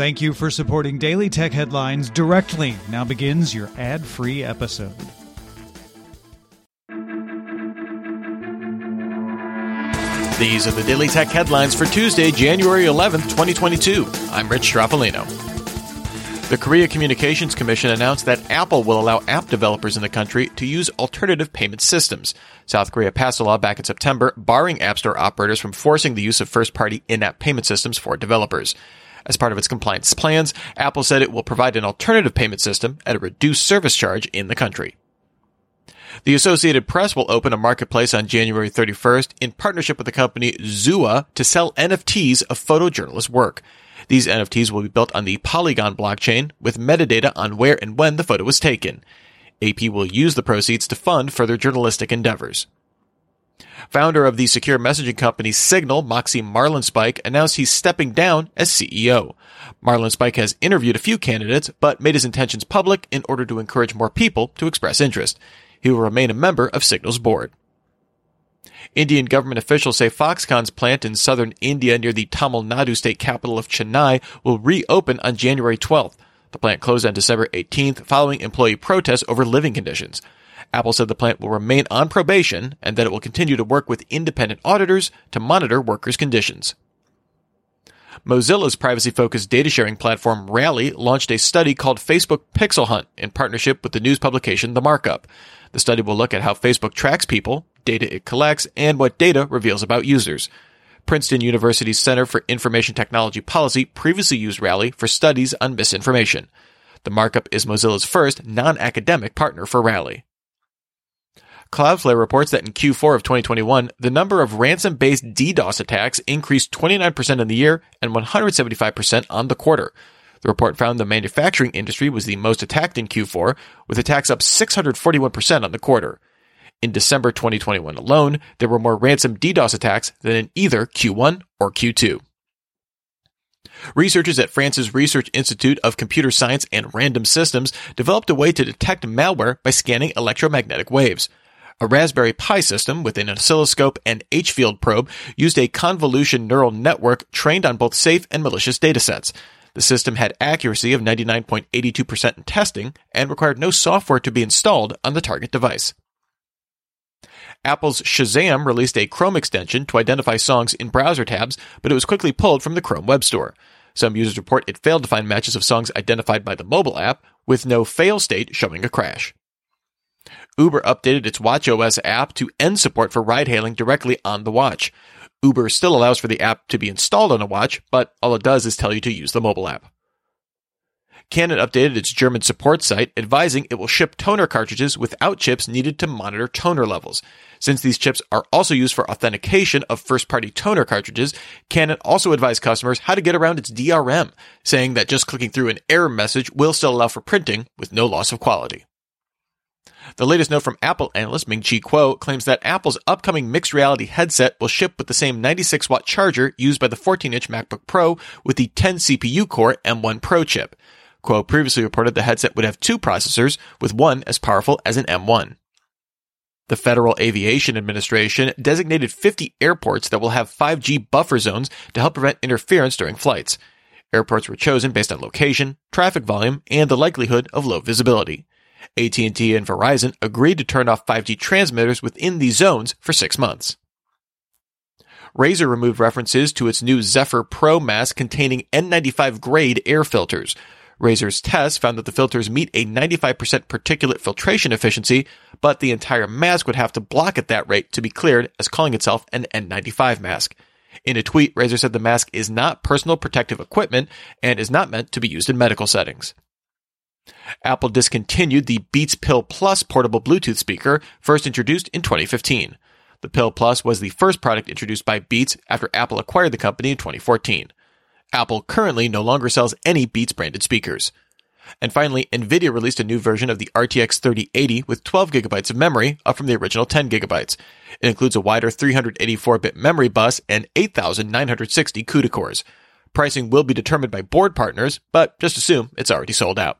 Thank you for supporting Daily Tech Headlines directly. Now begins your ad free episode. These are the Daily Tech headlines for Tuesday, January 11th, 2022. I'm Rich Stroffolino. The Korea Communications Commission announced that Apple will allow app developers in the country to use alternative payment systems. South Korea passed a law back in September barring App Store operators from forcing the use of first party in app payment systems for developers. As part of its compliance plans, Apple said it will provide an alternative payment system at a reduced service charge in the country. The Associated Press will open a marketplace on January 31st in partnership with the company Xooa to sell NFTs of photojournalist work. These NFTs will be built on the Polygon blockchain with metadata on where and when the photo was taken. AP will use the proceeds to fund further journalistic endeavors. Founder of the secure messaging company Signal, Moxie Marlinspike, announced he's stepping down as CEO. Marlinspike has interviewed a few candidates, but made his intentions public in order to encourage more people to express interest. He will remain a member of Signal's board. Indian government officials say Foxconn's plant in southern India near the Tamil Nadu state capital of Chennai will reopen on January 12th. The plant closed on December 18th following employee protests over living conditions. Apple said the plant will remain on probation and that it will continue to work with independent auditors to monitor workers' conditions. Mozilla's privacy focused data sharing platform Rally launched a study called Facebook Pixel Hunt in partnership with the news publication The Markup. The study will look at how Facebook tracks people, data it collects, and what data reveals about users. Princeton University's Center for Information Technology Policy previously used Rally for studies on misinformation. The markup is Mozilla's first non-academic partner for Rally. Cloudflare reports that in Q4 of 2021, the number of ransom-based DDoS attacks increased 29% in the year and 175% on the quarter. The report found the manufacturing industry was the most attacked in Q4, with attacks up 641% on the quarter. In December 2021 alone, there were more ransom DDoS attacks than in either Q1 or Q2. Researchers at France's Research Institute of Computer Science and Random Systems developed a way to detect malware by scanning electromagnetic waves. A Raspberry Pi system with an oscilloscope and H-field probe used a convolution neural network trained on both safe and malicious datasets. The system had accuracy of 99.82% in testing and required no software to be installed on the target device. Apple's Shazam released a Chrome extension to identify songs in browser tabs, but it was quickly pulled from the Chrome Web Store. Some users report it failed to find matches of songs identified by the mobile app, with no fail state showing a crash. Uber updated its WatchOS app to end support for ride hailing directly on the watch. Uber still allows for the app to be installed on a watch, but all it does is tell you to use the mobile app. Canon updated its German support site, advising it will ship toner cartridges without chips needed to monitor toner levels. Since these chips are also used for authentication of first party toner cartridges, Canon also advised customers how to get around its DRM, saying that just clicking through an error message will still allow for printing with no loss of quality. The latest note from Apple analyst Ming Chi Kuo claims that Apple's upcoming mixed reality headset will ship with the same 96 watt charger used by the 14 inch MacBook Pro with the 10 CPU core M1 Pro chip. Kuo previously reported the headset would have two processors, with one as powerful as an M1. The Federal Aviation Administration designated 50 airports that will have 5G buffer zones to help prevent interference during flights. Airports were chosen based on location, traffic volume, and the likelihood of low visibility. AT&T and Verizon agreed to turn off 5G transmitters within these zones for six months. Razer removed references to its new Zephyr Pro mask containing N95 grade air filters. Razer's tests found that the filters meet a 95% particulate filtration efficiency, but the entire mask would have to block at that rate to be cleared as calling itself an N95 mask. In a tweet, Razer said the mask is not personal protective equipment and is not meant to be used in medical settings. Apple discontinued the Beats Pill Plus portable Bluetooth speaker, first introduced in 2015. The Pill Plus was the first product introduced by Beats after Apple acquired the company in 2014. Apple currently no longer sells any Beats branded speakers. And finally, Nvidia released a new version of the RTX 3080 with 12 gigabytes of memory, up from the original 10 gigabytes. It includes a wider 384-bit memory bus and 8,960 CUDA cores. Pricing will be determined by board partners, but just assume it's already sold out.